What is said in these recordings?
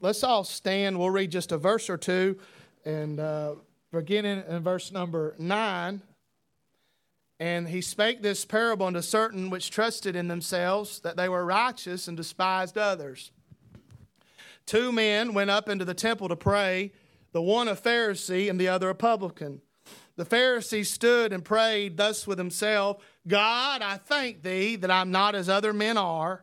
let's all stand. We'll read just a verse or two, and uh, beginning in verse number nine. And he spake this parable unto certain which trusted in themselves that they were righteous and despised others. Two men went up into the temple to pray, the one a Pharisee and the other a publican. The Pharisee stood and prayed thus with himself God, I thank thee that I'm not as other men are,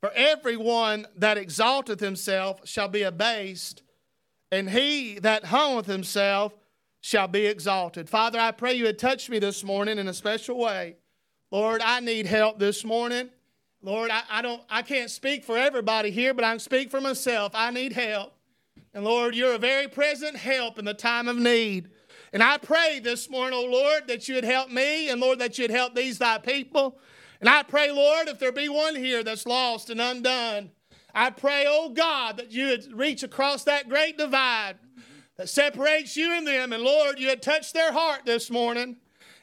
For everyone that exalteth himself shall be abased, and he that humbleth himself shall be exalted. Father, I pray you would touch me this morning in a special way. Lord, I need help this morning. Lord, I, I, don't I can't speak for everybody here, but I can speak for myself. I need help. And Lord, you're a very present help in the time of need. And I pray this morning, oh Lord, that you would help me, and Lord, that you'd help these thy people. And I pray, Lord, if there be one here that's lost and undone, I pray, oh God, that you would reach across that great divide that separates you and them. And Lord, you had touched their heart this morning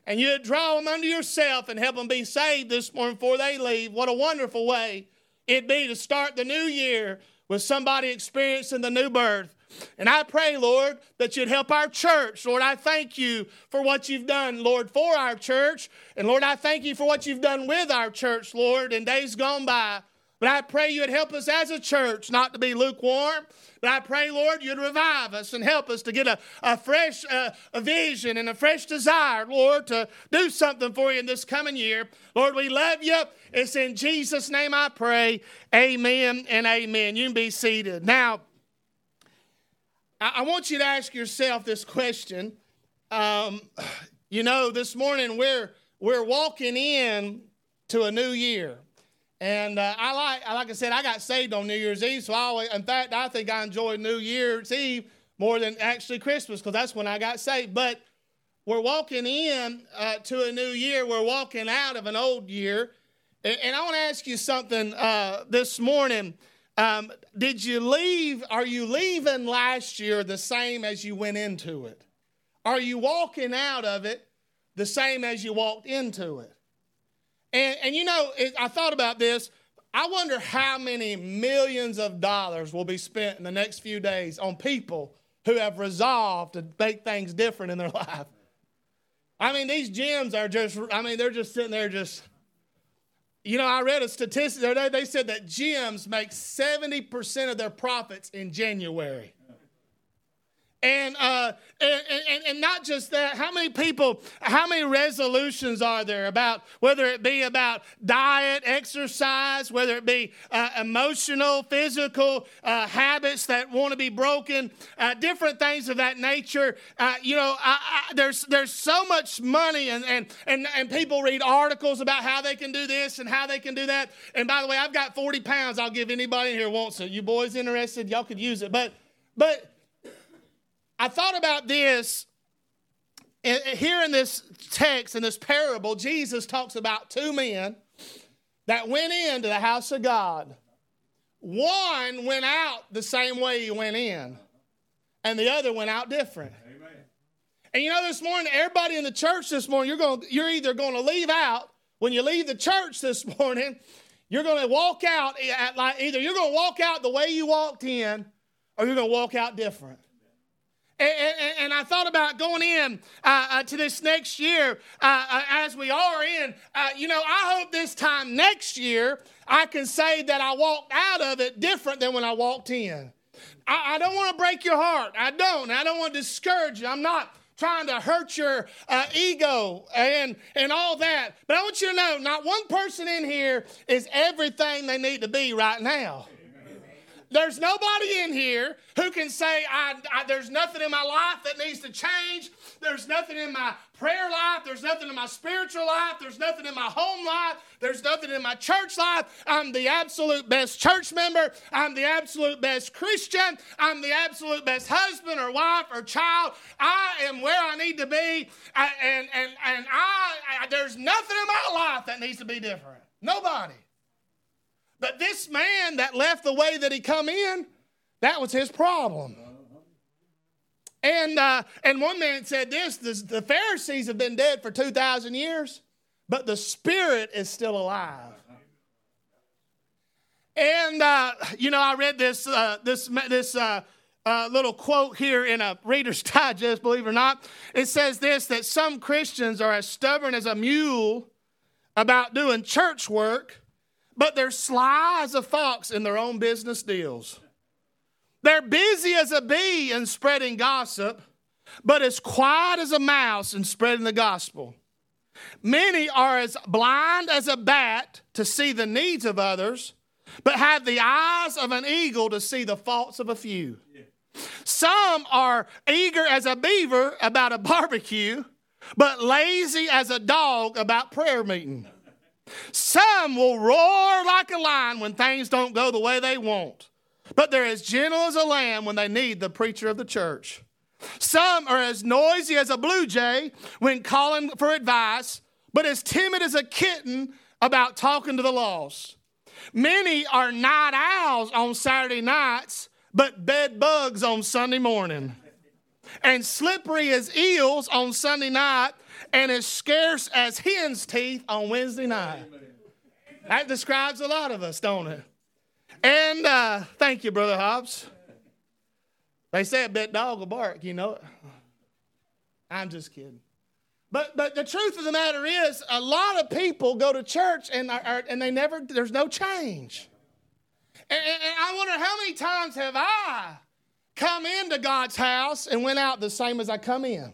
and you'd draw them unto yourself and help them be saved this morning before they leave. What a wonderful way it'd be to start the new year with somebody experiencing the new birth. And I pray, Lord, that you'd help our church. Lord, I thank you for what you've done, Lord, for our church. And Lord, I thank you for what you've done with our church, Lord, in days gone by. But I pray you would help us as a church not to be lukewarm. But I pray, Lord, you'd revive us and help us to get a, a fresh uh, a vision and a fresh desire, Lord, to do something for you in this coming year. Lord, we love you. It's in Jesus' name I pray. Amen and amen. You can be seated. Now, I, want you to ask yourself this question. Um, you know, this morning we're we're walking in to a new year. And uh, I like, like I said, I got saved on New Year's Eve, so I always, in fact, I think I enjoy New Year's Eve more than actually Christmas because that's when I got saved. But we're walking in uh, to a new year. We're walking out of an old year. And, and I want to ask you something uh, this morning. Um, did you leave? Are you leaving last year the same as you went into it? Are you walking out of it the same as you walked into it? And, and you know, it, I thought about this. I wonder how many millions of dollars will be spent in the next few days on people who have resolved to make things different in their life. I mean, these gyms are just, I mean, they're just sitting there just, you know, I read a statistic the other day, they said that gyms make 70% of their profits in January. And, uh, and, and, and not just that, how many people, how many resolutions are there about whether it be about diet, exercise, whether it be uh, emotional, physical uh, habits that want to be broken, uh, different things of that nature. Uh, you know, I, I, there's, there's so much money, and, and, and, and people read articles about how they can do this and how they can do that. And by the way, I've got 40 pounds I'll give anybody here wants it. You boys interested? Y'all could use it. But, but, I thought about this eh, eh, here in this text, in this parable. Jesus talks about two men that went into the house of God. One went out the same way he went in, and the other went out different. Amen. And you know, this morning, everybody in the church this morning, you're going, you're either going to leave out when you leave the church this morning. You're going to walk out eh, at like either you're going to walk out the way you walked in, or you're going to walk out different. And, and, and, I thought about going in uh, uh, to this next year uh, uh as we are in. Uh, you know, I hope this time next year I can say that I walked out of it different than when I walked in. I, I don't want to break your heart. I don't. I don't want to discourage you. I'm not trying to hurt your uh, ego and, and all that. But I want you to know not one person in here is everything they need to be right now. There's nobody in here who can say, I, I, there's nothing in my life that needs to change. There's nothing in my prayer life. There's nothing in my spiritual life. There's nothing in my home life. There's nothing in my church life. I'm the absolute best church member. I'm the absolute best Christian. I'm the absolute best husband or wife or child. I am where I need to be. I, and and, and I, I, there's nothing in my life that needs to be different. Nobody. But this man that left the way that he come in, that was his problem. And, uh, and one man said this the Pharisees have been dead for 2,000 years, but the Spirit is still alive. And, uh, you know, I read this, uh, this, this uh, uh, little quote here in a Reader's Digest, believe it or not. It says this that some Christians are as stubborn as a mule about doing church work but they're sly as a fox in their own business deals. They're busy as a bee in spreading gossip, but as quiet as a mouse in spreading the gospel. Many are as blind as a bat to see the needs of others, but have the eyes of an eagle to see the faults of a few. Some are eager as a beaver about a barbecue, but lazy as a dog about prayer meeting. Some will roar like a lion when things don't go the way they want, but they're as gentle as a lamb when they need the preacher of the church. Some are as noisy as a blue jay when calling for advice, but as timid as a kitten about talking to the lost. Many are night owls on Saturday nights, but bed bugs on Sunday morning. And slippery as eels on Sunday night, and as scarce as hen's teeth on Wednesday night. That describes a lot of us, don't it? And uh, thank you, Brother Hobbs. They say a bit dog will bark, you know. I'm just kidding. But, but the truth of the matter is, a lot of people go to church and, are, and they never, there's no change. And, and I wonder how many times have I come into God's house and went out the same as I come in?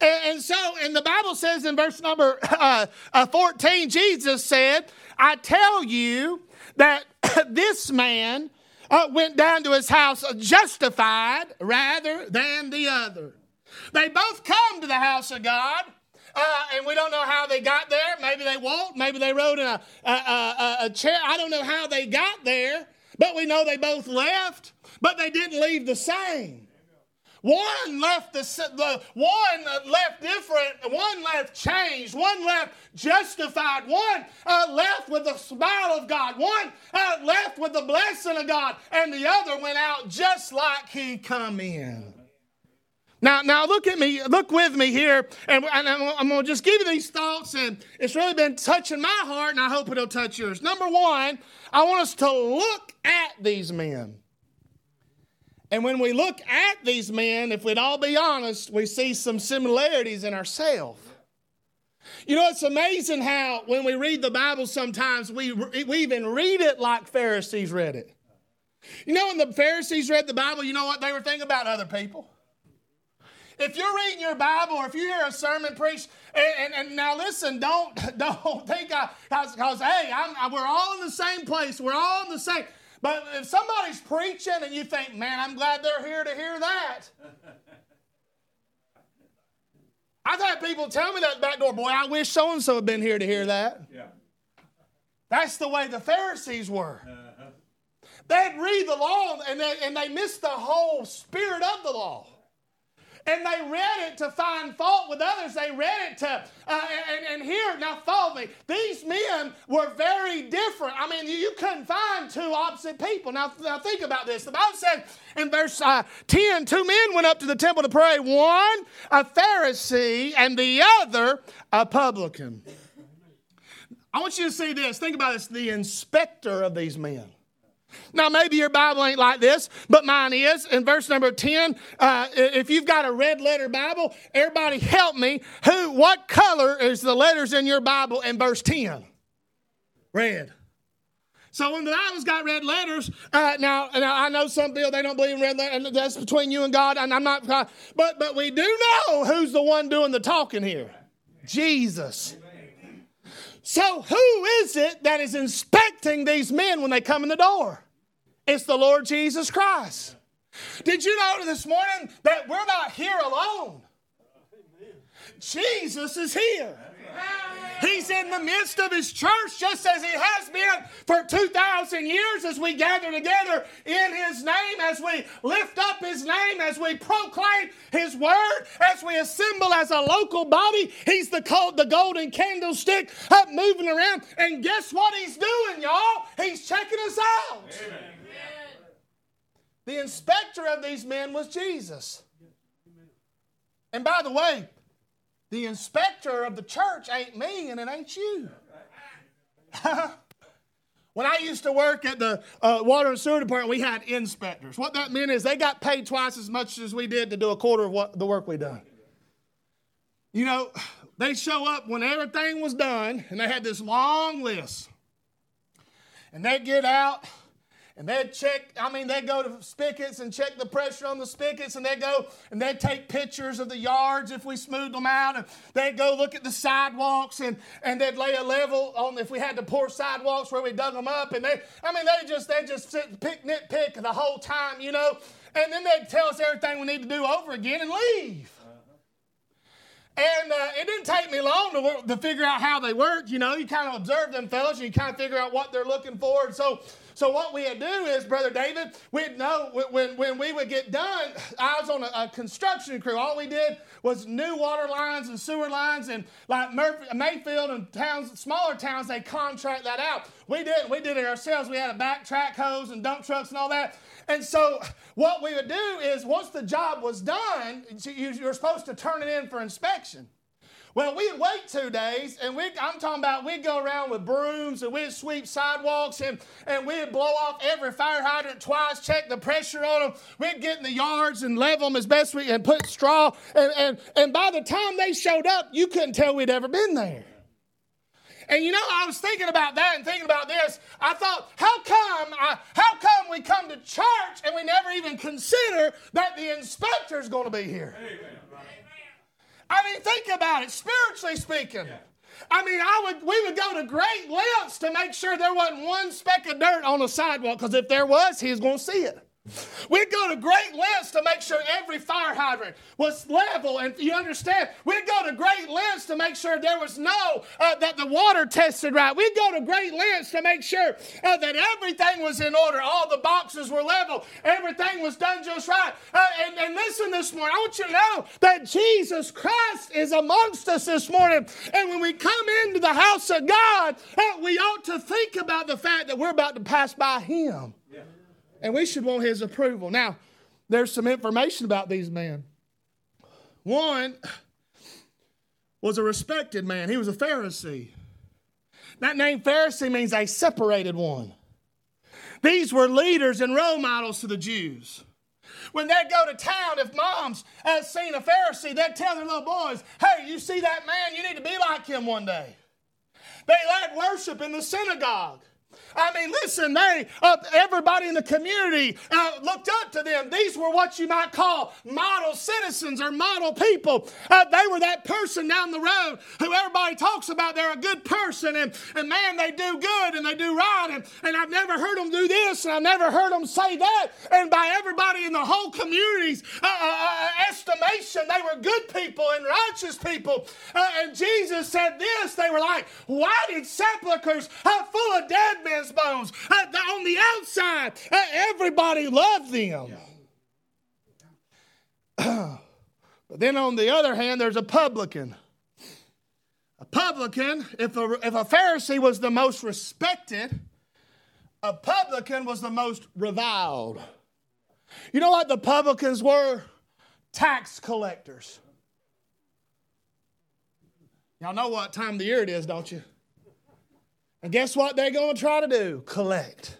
And, and so, and the Bible says in verse number uh, uh, 14, Jesus said, I tell you that this man uh, went down to his house justified rather than the other. They both come to the house of God. Uh, and we don't know how they got there. Maybe they walked. Maybe they rode in a, a, a, a, chair. I don't know how they got there, but we know they both left, but they didn't leave the same. One left the, the one left different, one left changed, one left justified, one uh, left with the smile of God, one uh, left with the blessing of God, and the other went out just like he come in. Now, now look at me, look with me here, and, and I'm going to just give you these thoughts, and it's really been touching my heart, and I hope it'll touch yours. Number one, I want us to look at these men. And when we look at these men, if we'd all be honest, we see some similarities in ourselves. You know, it's amazing how when we read the Bible sometimes we, we even read it like Pharisees read it. You know, when the Pharisees read the Bible, you know what they were thinking about other people? If you're reading your Bible or if you hear a sermon preached, and, and, and now listen, don't, don't think, I because, hey, I'm, we're all in the same place, we're all in the same. But if somebody's preaching and you think, man, I'm glad they're here to hear that. I've had people tell me that back door, boy, I wish so and so had been here to hear that. Yeah. That's the way the Pharisees were. Uh-huh. They'd read the law and they, and they missed the whole spirit of the law and they read it to find fault with others. They read it to, uh, and, and here, now follow me. These men were very different. I mean, you couldn't find two opposite people. Now, now think about this. The Bible said in verse uh, 10 two men went up to the temple to pray, one a Pharisee and the other a publican. I want you to see this. Think about this the inspector of these men. Now, maybe your Bible ain't like this, but mine is. In verse number 10, uh, if you've got a red letter Bible, everybody help me. Who, what color is the letters in your Bible in verse 10? Red. So when the Bible's got red letters, uh, now, now I know some people they don't believe in red letters, and that's between you and God, and I'm not. Uh, but but we do know who's the one doing the talking here, Jesus. So who is it that is inspecting these men when they come in the door? It's the Lord Jesus Christ. Did you know this morning that we're not here alone? Jesus is here. He's in the midst of his church just as he has been for 2,000 years as we gather together in his name, as we lift up his name, as we proclaim his word, as we assemble as a local body. He's the, cold, the golden candlestick up moving around. And guess what he's doing, y'all? He's checking us out. Amen. The inspector of these men was Jesus. And by the way, the inspector of the church ain't me and it ain't you. when I used to work at the uh, water and sewer department, we had inspectors. What that meant is they got paid twice as much as we did to do a quarter of what the work we done. You know, they show up when everything was done, and they had this long list. And they get out and they'd check, I mean, they'd go to spigots and check the pressure on the spigots, and they'd go and they'd take pictures of the yards if we smoothed them out, and they'd go look at the sidewalks, and, and they'd lay a level on if we had to pour sidewalks where we dug them up, and they, I mean, they just, they just sit pick, nitpick the whole time, you know, and then they'd tell us everything we need to do over again and leave. And uh, it didn't take me long to, to figure out how they worked. You know, you kind of observe them fellas and you kind of figure out what they're looking for. And so so what we'd do is, Brother David, we'd know when, when we would get done, I was on a, a construction crew. All we did was new water lines and sewer lines and like Murphy, Mayfield and towns, smaller towns, they contract that out. We did we did it ourselves. We had a backtrack hose and dump trucks and all that. And so what we would do is once the job was done, you're supposed to turn it in for inspection. Well, we'd wait two days, and we I'm talking about we'd go around with brooms and we'd sweep sidewalks and, and we'd blow off every fire hydrant twice, check the pressure on them. We'd get in the yards and level them as best we and put straw. And, and, and by the time they showed up, you couldn't tell we'd ever been there. And you know, I was thinking about that and thinking about this. I thought, how come, I, how come we come to church and we never even consider that the inspector's going to be here? Amen. I mean, think about it, spiritually speaking. Yeah. I mean, I would we would go to great lengths to make sure there wasn't one speck of dirt on the sidewalk, because if there was, he was going to see it. We'd go to great lengths to make sure every fire hydrant was level, and you understand, we'd go to great lengths to make sure there was no, uh, that the water tested right. We'd go to great lengths to make sure uh, that everything was in order, all the boxes were level, everything was done just right. Uh, and, and listen this morning, I want you to know that Jesus Christ is amongst us this morning. And when we come into the house of God, uh, we ought to think about the fact that we're about to pass by Him and we should want his approval. Now, there's some information about these men. One was a respected man, he was a Pharisee. That name Pharisee means a separated one. These were leaders and role models to the Jews. When they'd go to town, if moms had seen a Pharisee, they'd tell their little boys, Hey, you see that man? You need to be like him one day. They led worship in the synagogue. I mean, listen, they, uh, everybody in the community uh, looked up to them. These were what you might call model citizens or model people. Uh, they were that person down the road who everybody talks about. They're a good person, and, and man, they do good and they do right. And, and I've never heard them do this, and I've never heard them say that. And by everybody in the whole community's uh, uh, uh, estimation, they were good people and righteous people. and Jesus said this they were like whited sepulchres full of dead men's bones. Uh, on the outside, uh, everybody loved them. but then on the other hand, there's a publican. A publican, if a, if a Pharisee was the most respected, a publican was the most reviled. You know what the publicans were? Tax collectors. Y'all know what time of the year it is, don't you? And guess what they're going to try to do? Collect.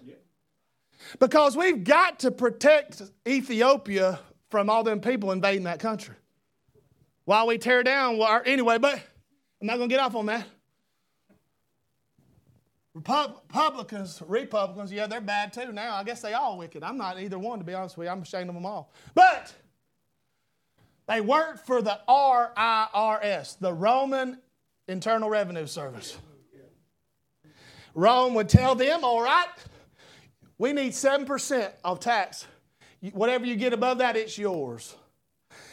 Because we've got to protect Ethiopia from all them people invading that country. While we tear down, well, anyway, but I'm not going to get off on that. Republicans, Republicans, yeah, they're bad too now. I guess they all wicked. I'm not either one, to be honest with you. I'm ashamed of them all. But they work for the RIRS, the Roman Internal Revenue Service. Rome would tell them, all right, We need 7% of tax. Whatever you get above that, it's yours.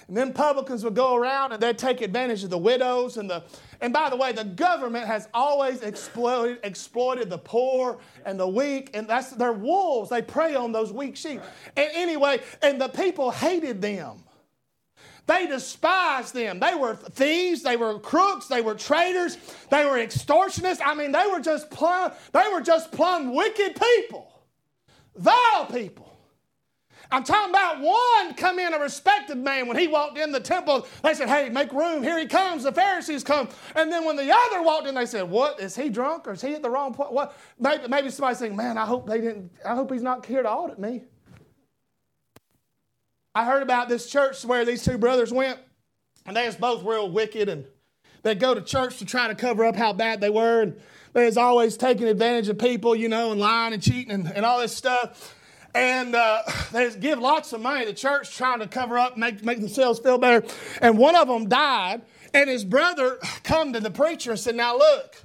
And then publicans would go around and they'd take advantage of the widows and the. And by the way, the government has always exploited, exploited the poor and the weak, and that's they're wolves. They prey on those weak sheep. And anyway, and the people hated them. They despised them. They were thieves, they were crooks, they were traitors, they were extortionists. I mean, they were just plumb, they were just plumb wicked people, vile people. I'm talking about one come in, a respected man. When he walked in the temple, they said, Hey, make room. Here he comes. The Pharisees come. And then when the other walked in, they said, What? Is he drunk or is he at the wrong point? What? Maybe, maybe somebody's saying, Man, I hope they didn't, I hope he's not here to audit me. I heard about this church where these two brothers went, and they was both real wicked, and they'd go to church to try to cover up how bad they were, and they was always taking advantage of people, you know, and lying and cheating and, and all this stuff. And uh, they give lots of money to church trying to cover up, make, make themselves feel better. And one of them died, and his brother come to the preacher and said, Now look,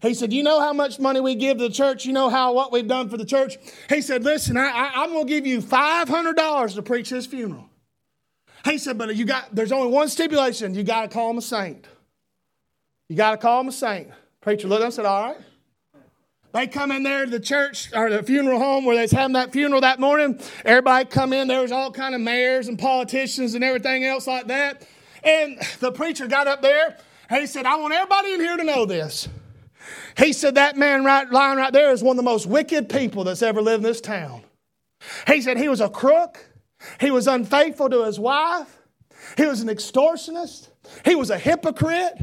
he said, You know how much money we give to the church? You know how what we've done for the church? He said, Listen, I, am going to give you $500 to preach his funeral. He said, But you got, there's only one stipulation. You got to call him a saint. You got to call him a saint. Preacher looked at him and said, All right. They come in there to the church or the funeral home where they was having that funeral that morning. Everybody come in. There was all kind of mayors and politicians and everything else like that. And the preacher got up there and he said, I want everybody in here to know this. He said that man right lying right there is one of the most wicked people that's ever lived in this town. He said he was a crook. He was unfaithful to his wife. He was an extortionist. He was a hypocrite.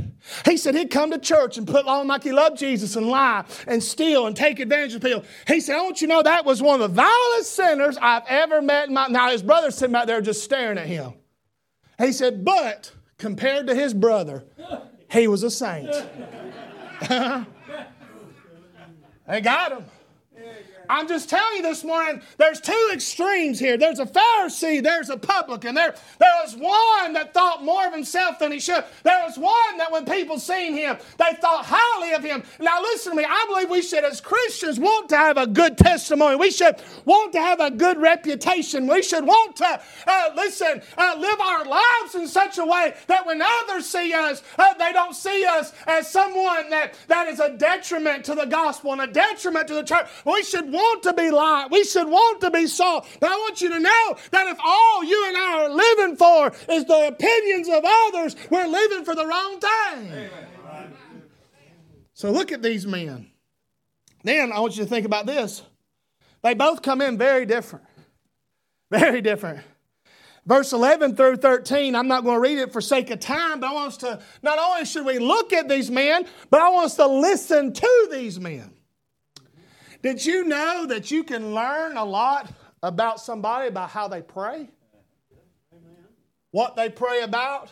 He said he'd come to church and put on like he loved Jesus and lie and steal and take advantage of people. He said, I want you to know that was one of the vilest sinners I've ever met. My, now, his brother's sitting out there just staring at him. He said, but compared to his brother, he was a saint. they got him. I'm just telling you this morning, there's two extremes here. There's a Pharisee, there's a publican. There, there was one that thought more of himself than he should. There was one that when people seen him, they thought highly of him. Now listen to me, I believe we should, as Christians, want to have a good testimony. We should want to have a good reputation. We should want to, uh, listen, uh, live our lives in such a way that when others see us, uh, they don't see us as someone that, that is a detriment to the gospel and a detriment to the church. We should want to be light. We should want to be salt. But I want you to know that if all you and I are living for is the opinions of others, we're living for the wrong thing. Amen. So look at these men. Then I want you to think about this. They both come in very different. Very different. Verse 11 through 13, I'm not going to read it for sake of time, but I want us to, not only should we look at these men, but I want us to listen to these men. Did you know that you can learn a lot about somebody by how they pray? What they pray about?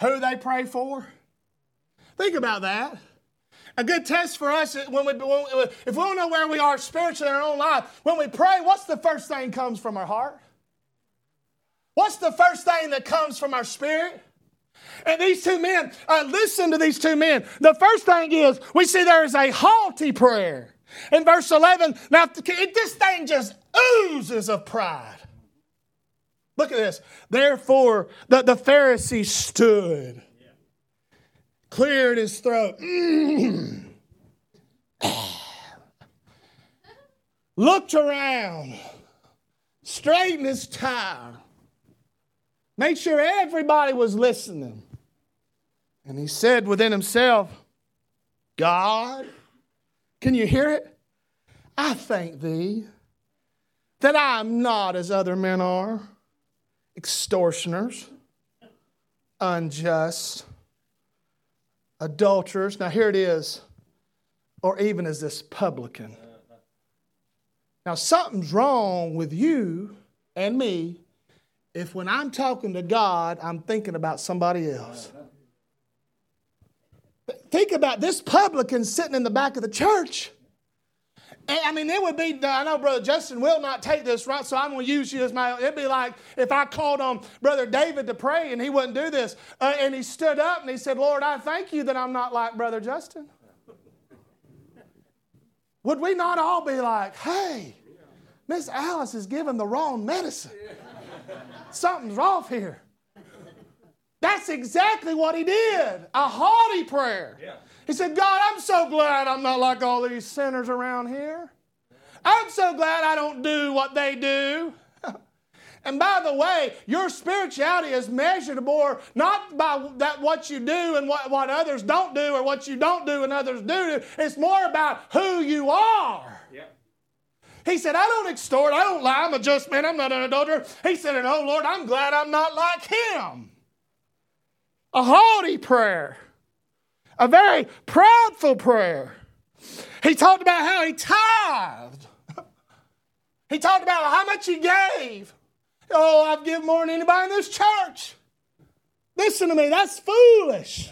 Who they pray for? Think about that. A good test for us when we, if we don't know where we are spiritually in our own life, when we pray, what's the first thing comes from our heart? What's the first thing that comes from our spirit? And these two men, uh, listen to these two men. The first thing is we see there is a haughty prayer. In verse 11, now this thing just oozes of pride. Look at this. Therefore, the, the Pharisee stood, cleared his throat, looked around, straightened his tie, made sure everybody was listening. And he said within himself, God, can you hear it? I thank thee that I am not as other men are extortioners, unjust, adulterers. Now, here it is, or even as this publican. Now, something's wrong with you and me if when I'm talking to God, I'm thinking about somebody else. Think about this publican sitting in the back of the church. And, I mean, it would be, I know Brother Justin will not take this, right? So I'm going to use you as my, it'd be like if I called on Brother David to pray and he wouldn't do this. Uh, and he stood up and he said, Lord, I thank you that I'm not like Brother Justin. would we not all be like, hey, Miss Alice is giving the wrong medicine? Something's off here. That's exactly what he did a haughty prayer. Yeah. He said, God, I'm so glad I'm not like all these sinners around here. I'm so glad I don't do what they do. and by the way, your spirituality is measured more not by that what you do and what, what others don't do or what you don't do and others do. It's more about who you are. He said, I don't extort, I don't lie, I'm a just man, I'm not an adulterer. He said, and oh Lord, I'm glad I'm not like him. A haughty prayer, a very proudful prayer. He talked about how he tithed. He talked about how much he gave. Oh, I've given more than anybody in this church. Listen to me, that's foolish.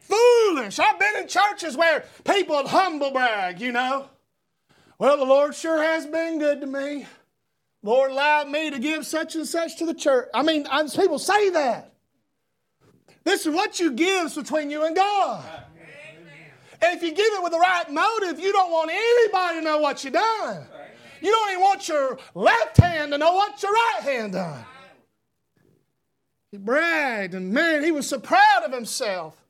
Foolish. I've been in churches where people humble brag, you know. Well, the Lord sure has been good to me. Lord allowed me to give such and such to the church. I mean, people say that. This is what you give is between you and God. And if you give it with the right motive, you don't want anybody to know what you've done. You don't even want your left hand to know what your right hand done. He bragged, and man, he was so proud of himself.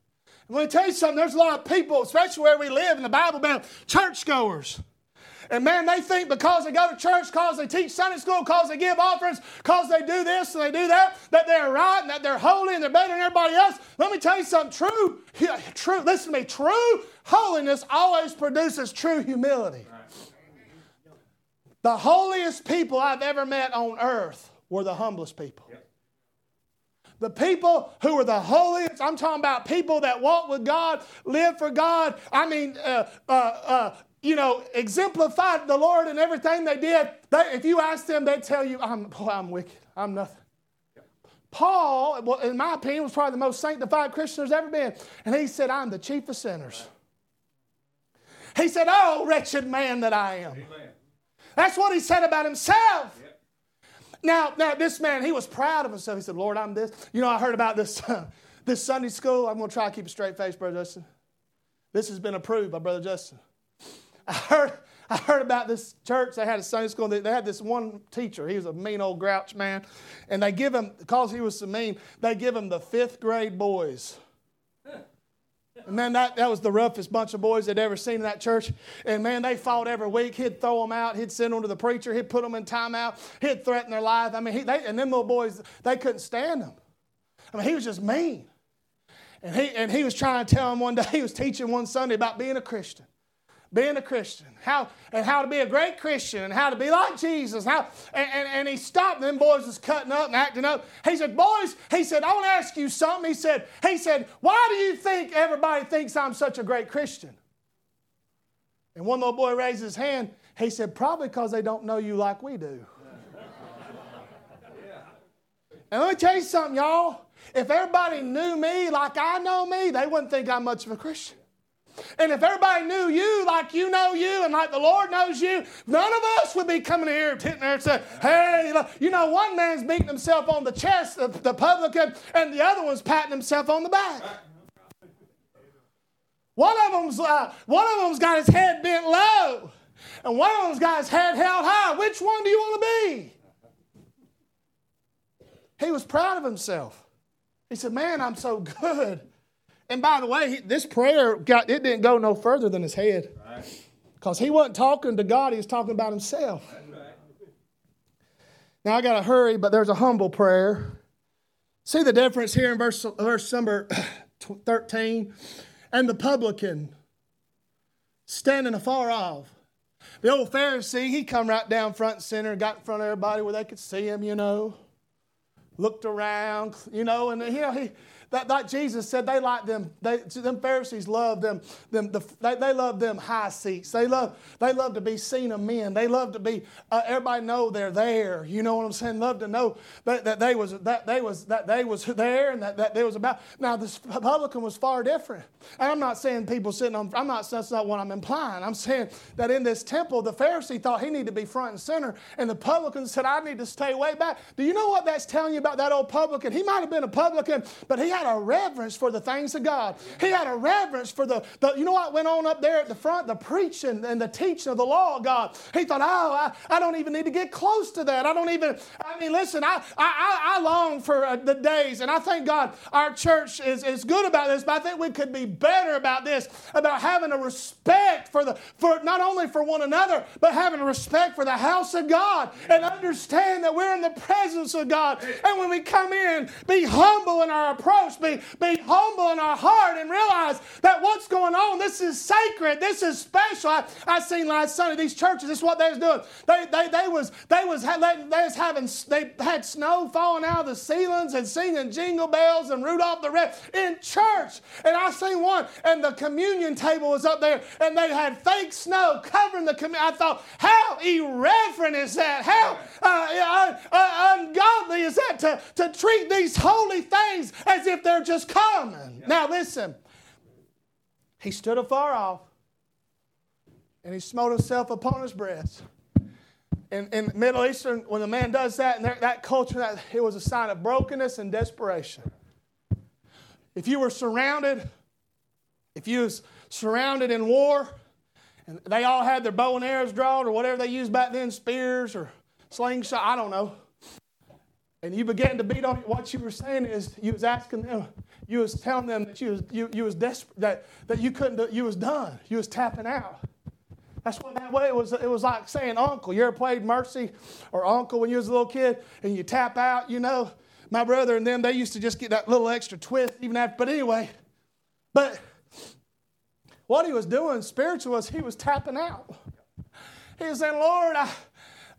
And let me tell you something, there's a lot of people, especially where we live in the Bible Belt, churchgoers. And man, they think because they go to church, because they teach Sunday school, because they give offerings, because they do this and they do that, that they're right and that they're holy and they're better than everybody else. Let me tell you something true. True, listen to me. True holiness always produces true humility. The holiest people I've ever met on earth were the humblest people. The people who were the holiest, I'm talking about people that walk with God, live for God. I mean, uh, uh, uh, you know, exemplified the Lord in everything they did. They, if you ask them, they'd tell you, I'm, boy, I'm wicked. I'm nothing. Paul, well, in my opinion, was probably the most sanctified Christian there's ever been. And he said, I'm the chief of sinners. He said, Oh, wretched man that I am. Amen. That's what he said about himself. Yep. Now, now, this man, he was proud of himself. He said, Lord, I'm this. You know, I heard about this, uh, this Sunday school. I'm going to try to keep a straight face, Brother Justin. This has been approved by Brother Justin. I heard, I heard about this church. They had a Sunday school. They, they had this one teacher. He was a mean old grouch man. And they give him, because he was so mean, they give him the fifth grade boys. And man, that, that was the roughest bunch of boys they'd ever seen in that church. And man, they fought every week. He'd throw them out. He'd send them to the preacher. He'd put them in timeout. He'd threaten their life. I mean, he, they, and them little boys, they couldn't stand him. I mean, he was just mean. And he, and he was trying to tell them one day, he was teaching one Sunday about being a Christian being a Christian, how and how to be a great Christian, and how to be like Jesus. How and, and, and he stopped. Them boys was cutting up and acting up. He said, "Boys," he said, "I want to ask you something." He said, "He said, why do you think everybody thinks I'm such a great Christian?" And one little boy raised his hand. He said, "Probably because they don't know you like we do." And let me tell you something, y'all. If everybody knew me like I know me, they wouldn't think I'm much of a Christian. And if everybody knew you like you know you and like the Lord knows you, none of us would be coming here hitting there and saying, hey, you know, one man's beating himself on the chest, the, the publican, and the other one's patting himself on the back. One of them's uh, one of them's got his head bent low, and one of them's got his head held high. Which one do you want to be? He was proud of himself. He said, "Man, I'm so good." And by the way, this prayer got it didn't go no further than his head. Because he wasn't talking to God, he was talking about himself. Now I got to hurry, but there's a humble prayer. See the difference here in verse, verse number 13? And the publican standing afar off. The old Pharisee, he come right down front and center, got in front of everybody where they could see him, you know. Looked around, you know, and he, that, like Jesus said, they like them. They, them Pharisees love them. them the, they, they love them high seats. They love, they love to be seen of men. They love to be. Uh, everybody know they're there. You know what I'm saying? Love to know that, that they was that they was that they was there and that, that they was about. Now this publican was far different. And I'm not saying people sitting on. I'm not. That's not what I'm implying. I'm saying that in this temple, the Pharisee thought he needed to be front and center, and the publican said, "I need to stay way back." Do you know what that's telling you about that old publican. He might have been a publican, but he had a reverence for the things of God. He had a reverence for the, the you know what went on up there at the front? The preaching and the teaching of the law of God. He thought, oh, I, I don't even need to get close to that. I don't even, I mean, listen, I, I, I long for uh, the days, and I thank God our church is, is good about this, but I think we could be better about this, about having a respect for the, for not only for one another, but having a respect for the house of God and understand that we're in the presence of God. And when we come in, be humble in our approach, be, be humble in our heart, and realize that what's going on, this is sacred, this is special. I, I seen last Sunday these churches, this is what they was doing. They, they, they was they was they was having they had snow falling out of the ceilings and singing jingle bells and Rudolph the Red in church. And I seen one, and the communion table was up there, and they had fake snow covering the communion. I thought, how irreverent is that? How uh, uh, uh, ungodly is that to, to treat these holy things as if they're just common? Yeah. Now listen, he stood afar off and he smote himself upon his breast. In, in Middle Eastern, when a man does that, in that culture, that, it was a sign of brokenness and desperation. If you were surrounded, if you was surrounded in war, and they all had their bow and arrows drawn or whatever they used back then, spears or slingshot, I don't know. And you began to beat on it. What you were saying is you was asking them, you was telling them that you was you, you was desperate, that, that you couldn't do, you was done. You was tapping out. That's what that way it was. It was like saying uncle. You ever played Mercy or uncle when you was a little kid and you tap out, you know? My brother and them, they used to just get that little extra twist even after. But anyway, but what he was doing spiritual was he was tapping out. He was saying, Lord, I,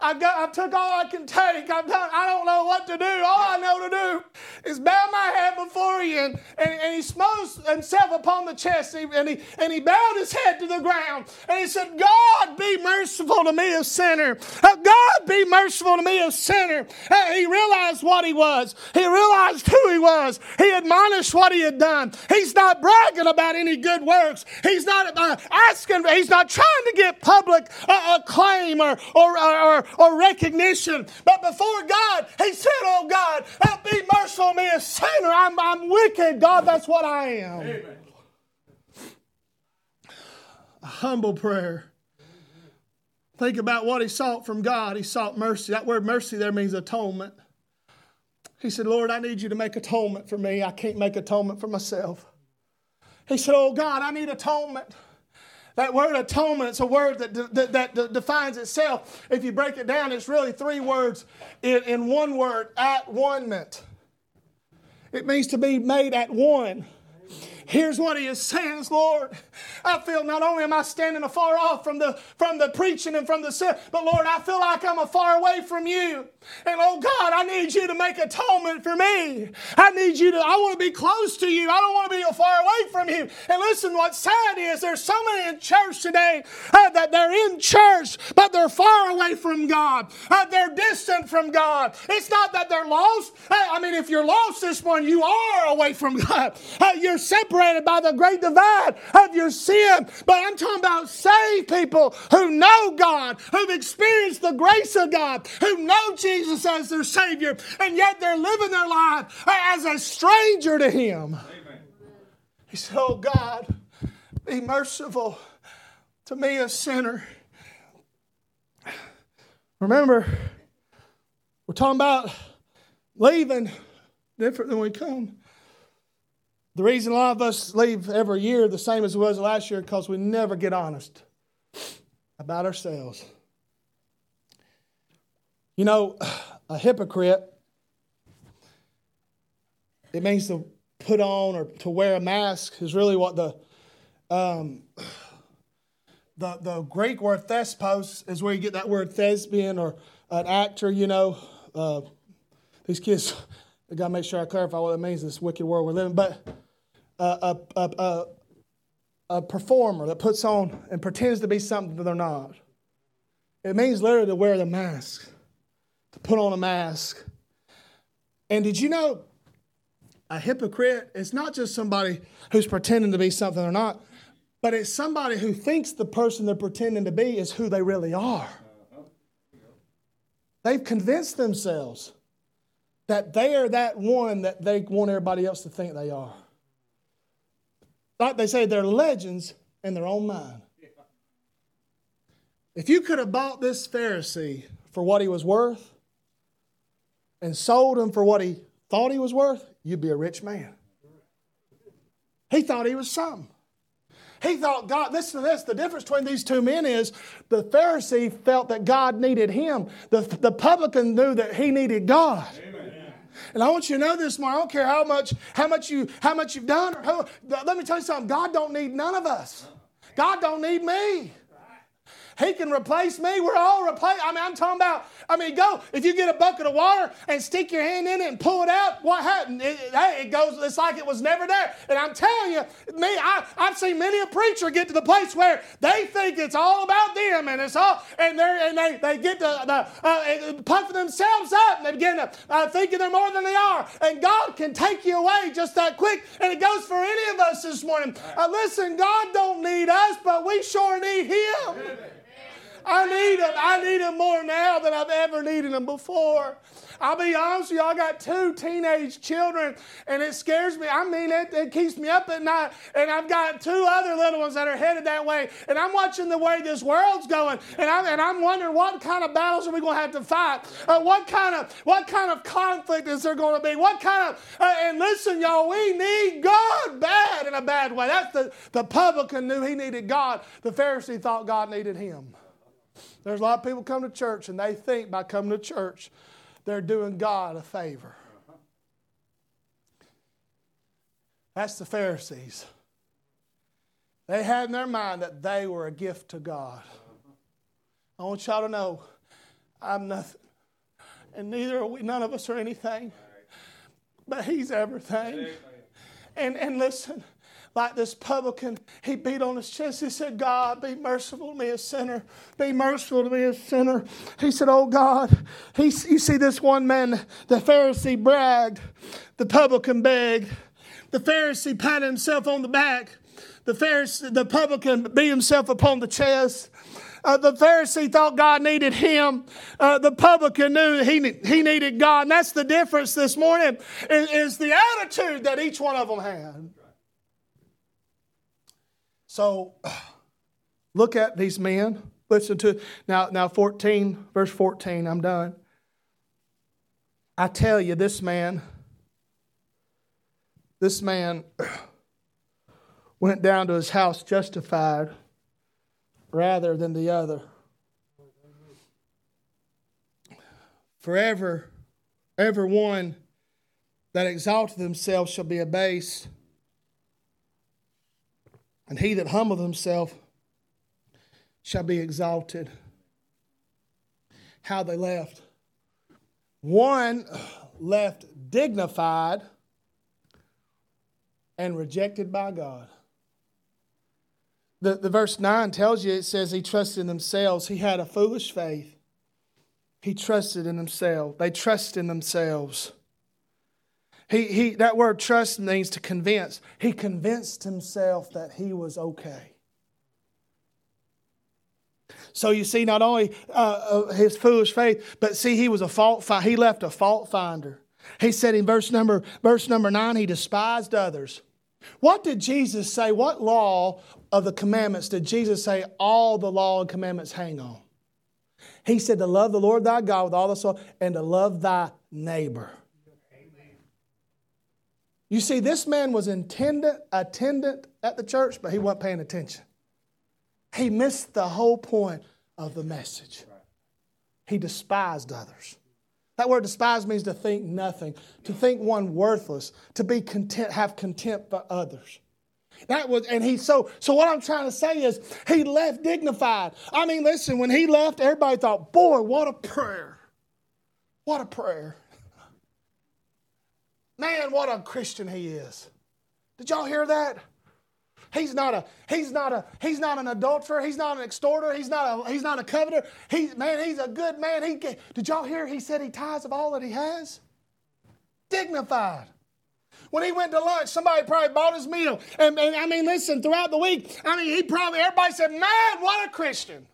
I've got, I've took all I can take. I've done, I don't know what to do. All I know to do is bow my head before you. And, and, and he smote himself upon the chest and he, and he bowed his head to the ground. And he said, God, be merciful to me, a sinner. Uh, God, be merciful to me, a sinner. Uh, he realized what he was. He realized who he was. He admonished what he had done. He's not bragging about any good works. He's not uh, asking, he's not trying to get public acclaim or, or, or, or recognition. But before God, he said, Oh God, help be merciful to me, a sinner. I'm, I'm wicked. God, that's what I am. Amen. A humble prayer. Think about what he sought from God. He sought mercy. That word mercy there means atonement. He said, Lord, I need you to make atonement for me. I can't make atonement for myself. He said, Oh God, I need atonement. That word atonement, it's a word that, that, that, defines itself. If you break it down, it's really three words in, in one word at one. It means to be made at one. Here's what he is saying, Lord. I feel not only am I standing afar off from the from the preaching and from the sin, but Lord, I feel like I'm afar away from you. And oh God, I need you to make atonement for me. I need you to, I want to be close to you. I don't want to be far away from you. And listen, what's sad is there's so many in church today uh, that they're in church, but they're far away from God. Uh, they're distant from God. It's not that they're lost. Uh, I mean, if you're lost this morning, you are away from God. Uh, you're separated by the great divide of your sin. But I'm talking about saved people who know God, who've experienced the grace of God, who know Jesus Jesus as their Savior, and yet they're living their life as a stranger to Him. Amen. He said, Oh God, be merciful to me, a sinner. Remember, we're talking about leaving different than we come. The reason a lot of us leave every year the same as it was last year because we never get honest about ourselves. You know, a hypocrite, it means to put on or to wear a mask is really what the um, the, the Greek word thespos is where you get that word thespian or an actor, you know. Uh, these kids, I got to make sure I clarify what it means in this wicked world we're living. But a, a, a, a performer that puts on and pretends to be something that they're not. It means literally to wear the mask to put on a mask. And did you know a hypocrite is not just somebody who's pretending to be something they're not, but it's somebody who thinks the person they're pretending to be is who they really are. They've convinced themselves that they are that one that they want everybody else to think they are. Like they say, they're legends in their own mind. If you could have bought this Pharisee for what he was worth and sold him for what he thought he was worth, you'd be a rich man. He thought he was something. He thought God, listen to this, the difference between these two men is the Pharisee felt that God needed him. The, the publican knew that he needed God. Amen. And I want you to know this more. I don't care how much, how much you, how much you've done. Or how, let me tell you something. God don't need none of us. God don't need me. He can replace me. We're all replaced. I mean, I'm talking about, I mean, go, if you get a bucket of water and stick your hand in it and pull it out, what happened? It, it, it goes, it's like it was never there. And I'm telling you, me, I, I've seen many a preacher get to the place where they think it's all about them and it's all, and, they're, and they, they get to the, uh, puffing themselves up and they begin to uh, thinking they're more than they are. And God can take you away just that quick. And it goes for any of us this morning. Uh, listen, God don't need us, but we sure need Him. Amen. I need them. I need them more now than I've ever needed them before. I'll be honest with you, I got two teenage children, and it scares me. I mean, it, it keeps me up at night. And I've got two other little ones that are headed that way. And I'm watching the way this world's going, and I'm, and I'm wondering what kind of battles are we going to have to fight? Uh, what kind of what kind of conflict is there going to be? What kind of uh, and listen, y'all, we need God bad in a bad way. That's the the publican knew he needed God. The Pharisee thought God needed him. There's a lot of people come to church and they think by coming to church they're doing God a favor. That's the Pharisees. They had in their mind that they were a gift to God. I want y'all to know I'm nothing. And neither are we, none of us are anything. But He's everything. And, and listen, like this publican, he beat on his chest. He said, God, be merciful to me, a sinner. Be merciful to me, a sinner. He said, Oh God. He, you see, this one man, the Pharisee bragged, the publican begged. The Pharisee patted himself on the back. The Pharisee, the publican beat himself upon the chest. Uh, the Pharisee thought God needed him. Uh, the publican knew he, he needed God. And that's the difference this morning is, is the attitude that each one of them had. So look at these men. Listen to now now 14 verse 14 I'm done. I tell you this man this man went down to his house justified rather than the other. Forever every one that exalteth himself shall be abased and he that humbleth himself shall be exalted. How they left. One left dignified and rejected by God. The, the verse 9 tells you it says he trusted in themselves. He had a foolish faith. He trusted in himself. They trust in themselves. He, he, that word trust means to convince. He convinced himself that he was okay. So you see, not only uh, uh, his foolish faith, but see, he was a fault. Fi- he left a fault finder. He said in verse number verse number nine, he despised others. What did Jesus say? What law of the commandments did Jesus say all the law and commandments hang on? He said to love the Lord thy God with all the soul and to love thy neighbor. You see, this man was attendant, attendant at the church, but he wasn't paying attention. He missed the whole point of the message. He despised others. That word despise means to think nothing, to think one worthless, to be content, have contempt for others. That was, and he so so. What I'm trying to say is, he left dignified. I mean, listen, when he left, everybody thought, "Boy, what a prayer! What a prayer!" Man, what a Christian he is. Did y'all hear that? He's not a he's not a he's not an adulterer, he's not an extorter, he's not a he's not a coveter. He's man, he's a good man. He did y'all hear he said he tithes of all that he has? Dignified. When he went to lunch, somebody probably bought his meal. And, and I mean, listen, throughout the week, I mean, he probably everybody said, Man, what a Christian.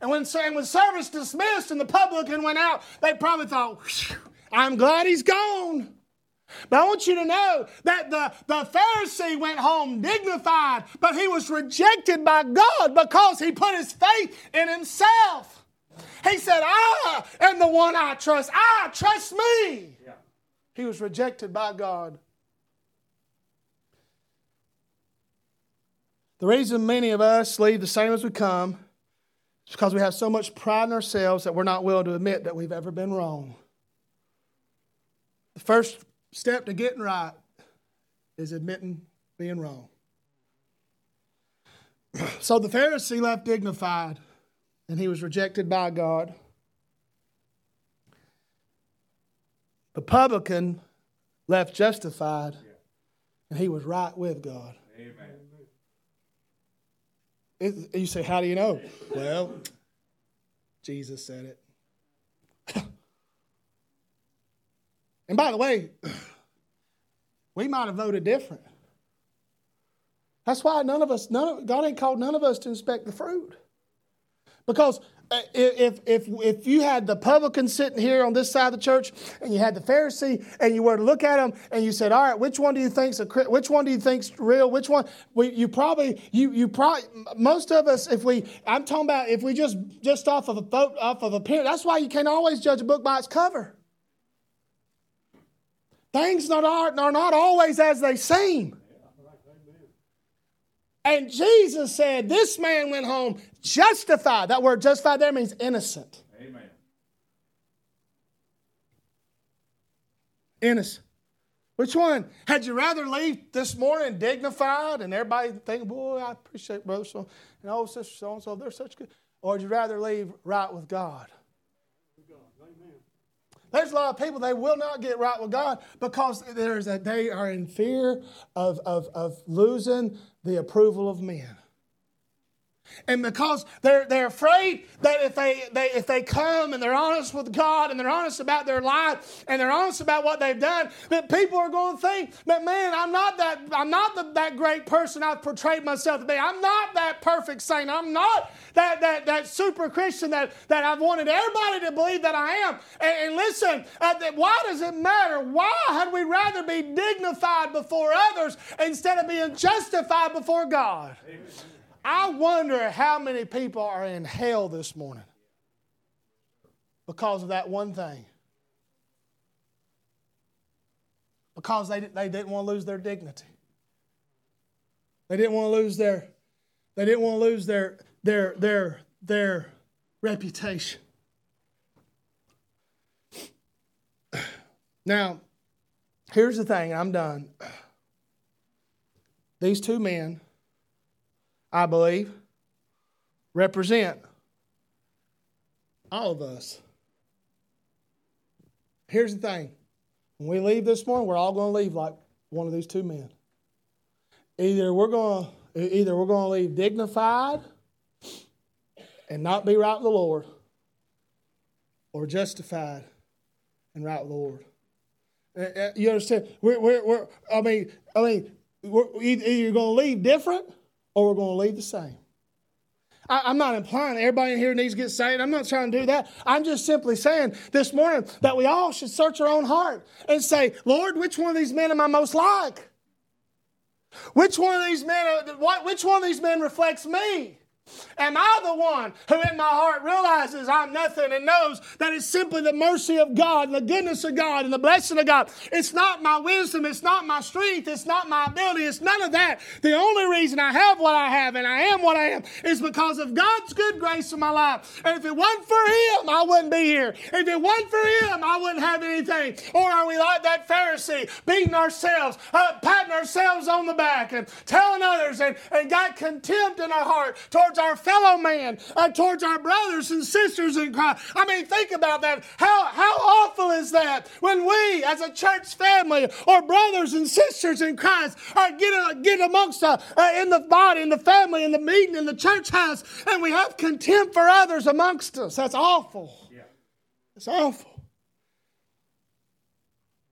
And when, and when service dismissed and the publican went out, they probably thought, I'm glad he's gone. But I want you to know that the, the Pharisee went home dignified, but he was rejected by God because he put his faith in himself. He said, I am the one I trust. I trust me. Yeah. He was rejected by God. The reason many of us leave the same as we come is because we have so much pride in ourselves that we're not willing to admit that we've ever been wrong. The first step to getting right is admitting being wrong. So the Pharisee left dignified and he was rejected by God. The publican left justified and he was right with God. Amen. It, you say, How do you know? Well, Jesus said it. And by the way, we might have voted different. That's why none of us, none of, God ain't called none of us to inspect the fruit. Because uh, if, if, if you had the publican sitting here on this side of the church and you had the Pharisee and you were to look at them and you said, all right, which one do you think's a, which one do you think's real? Which one? We, you probably, you, you probably, most of us, if we, I'm talking about if we just, just off of a vote, off of appearance, that's why you can't always judge a book by its cover. Things not are, are not always as they seem. And Jesus said, This man went home justified. That word justified there means innocent. Amen. Innocent. Which one? Had you rather leave this morning dignified and everybody think, boy, I appreciate brother so and oh sister so and so, they're such good. Or would you rather leave right with God? There's a lot of people, they will not get right with God because there's a, they are in fear of, of, of losing the approval of men. And because they're, they're afraid that if they, they, if they come and they're honest with God and they're honest about their life and they're honest about what they've done, that people are going to think that, man, I'm not that, I'm not the, that great person I've portrayed myself to be. I'm not that perfect saint. I'm not that, that, that super Christian that, that I've wanted everybody to believe that I am. And, and listen, uh, why does it matter? Why had we rather be dignified before others instead of being justified before God? Amen. I wonder how many people are in hell this morning because of that one thing. Because they, they didn't want to lose their dignity. They didn't want to lose their, they didn't want to lose their, their, their, their reputation. Now, here's the thing, I'm done. These two men I believe, represent all of us. Here's the thing when we leave this morning, we're all going to leave like one of these two men. Either we're going to, either we're going to leave dignified and not be right with the Lord, or justified and right with the Lord. Uh, uh, you understand? We're, we're, we're, I mean, I mean, we're either going to leave different or we're going to leave the same. I, am not implying everybody in here needs to get saved. I'm not trying to do that. I'm just simply saying this morning that we all should search our own heart and say, Lord, which one of these men am I most like? Which one of these men, uh, which one of these men reflects me? Am I the one who in my heart realizes I'm nothing and knows that it's simply the mercy of God and the goodness of God and the blessing of God? It's not my wisdom, it's not my strength, it's not my ability, it's none of that. The only reason I have what I have and I am what I am is because of God's good grace in my life. And if it wasn't for Him, I wouldn't be here. If it wasn't for Him, I wouldn't have anything. Or are we like that Pharisee, beating ourselves, uh, patting ourselves on the back and telling others and, and got contempt in our heart towards our fellow man, uh, towards our brothers and sisters in Christ. I mean, think about that. How, how awful is that when we, as a church family or brothers and sisters in Christ, are getting uh, get amongst uh, uh, in the body, in the family, in the meeting, in the church house, and we have contempt for others amongst us? That's awful. Yeah. It's awful.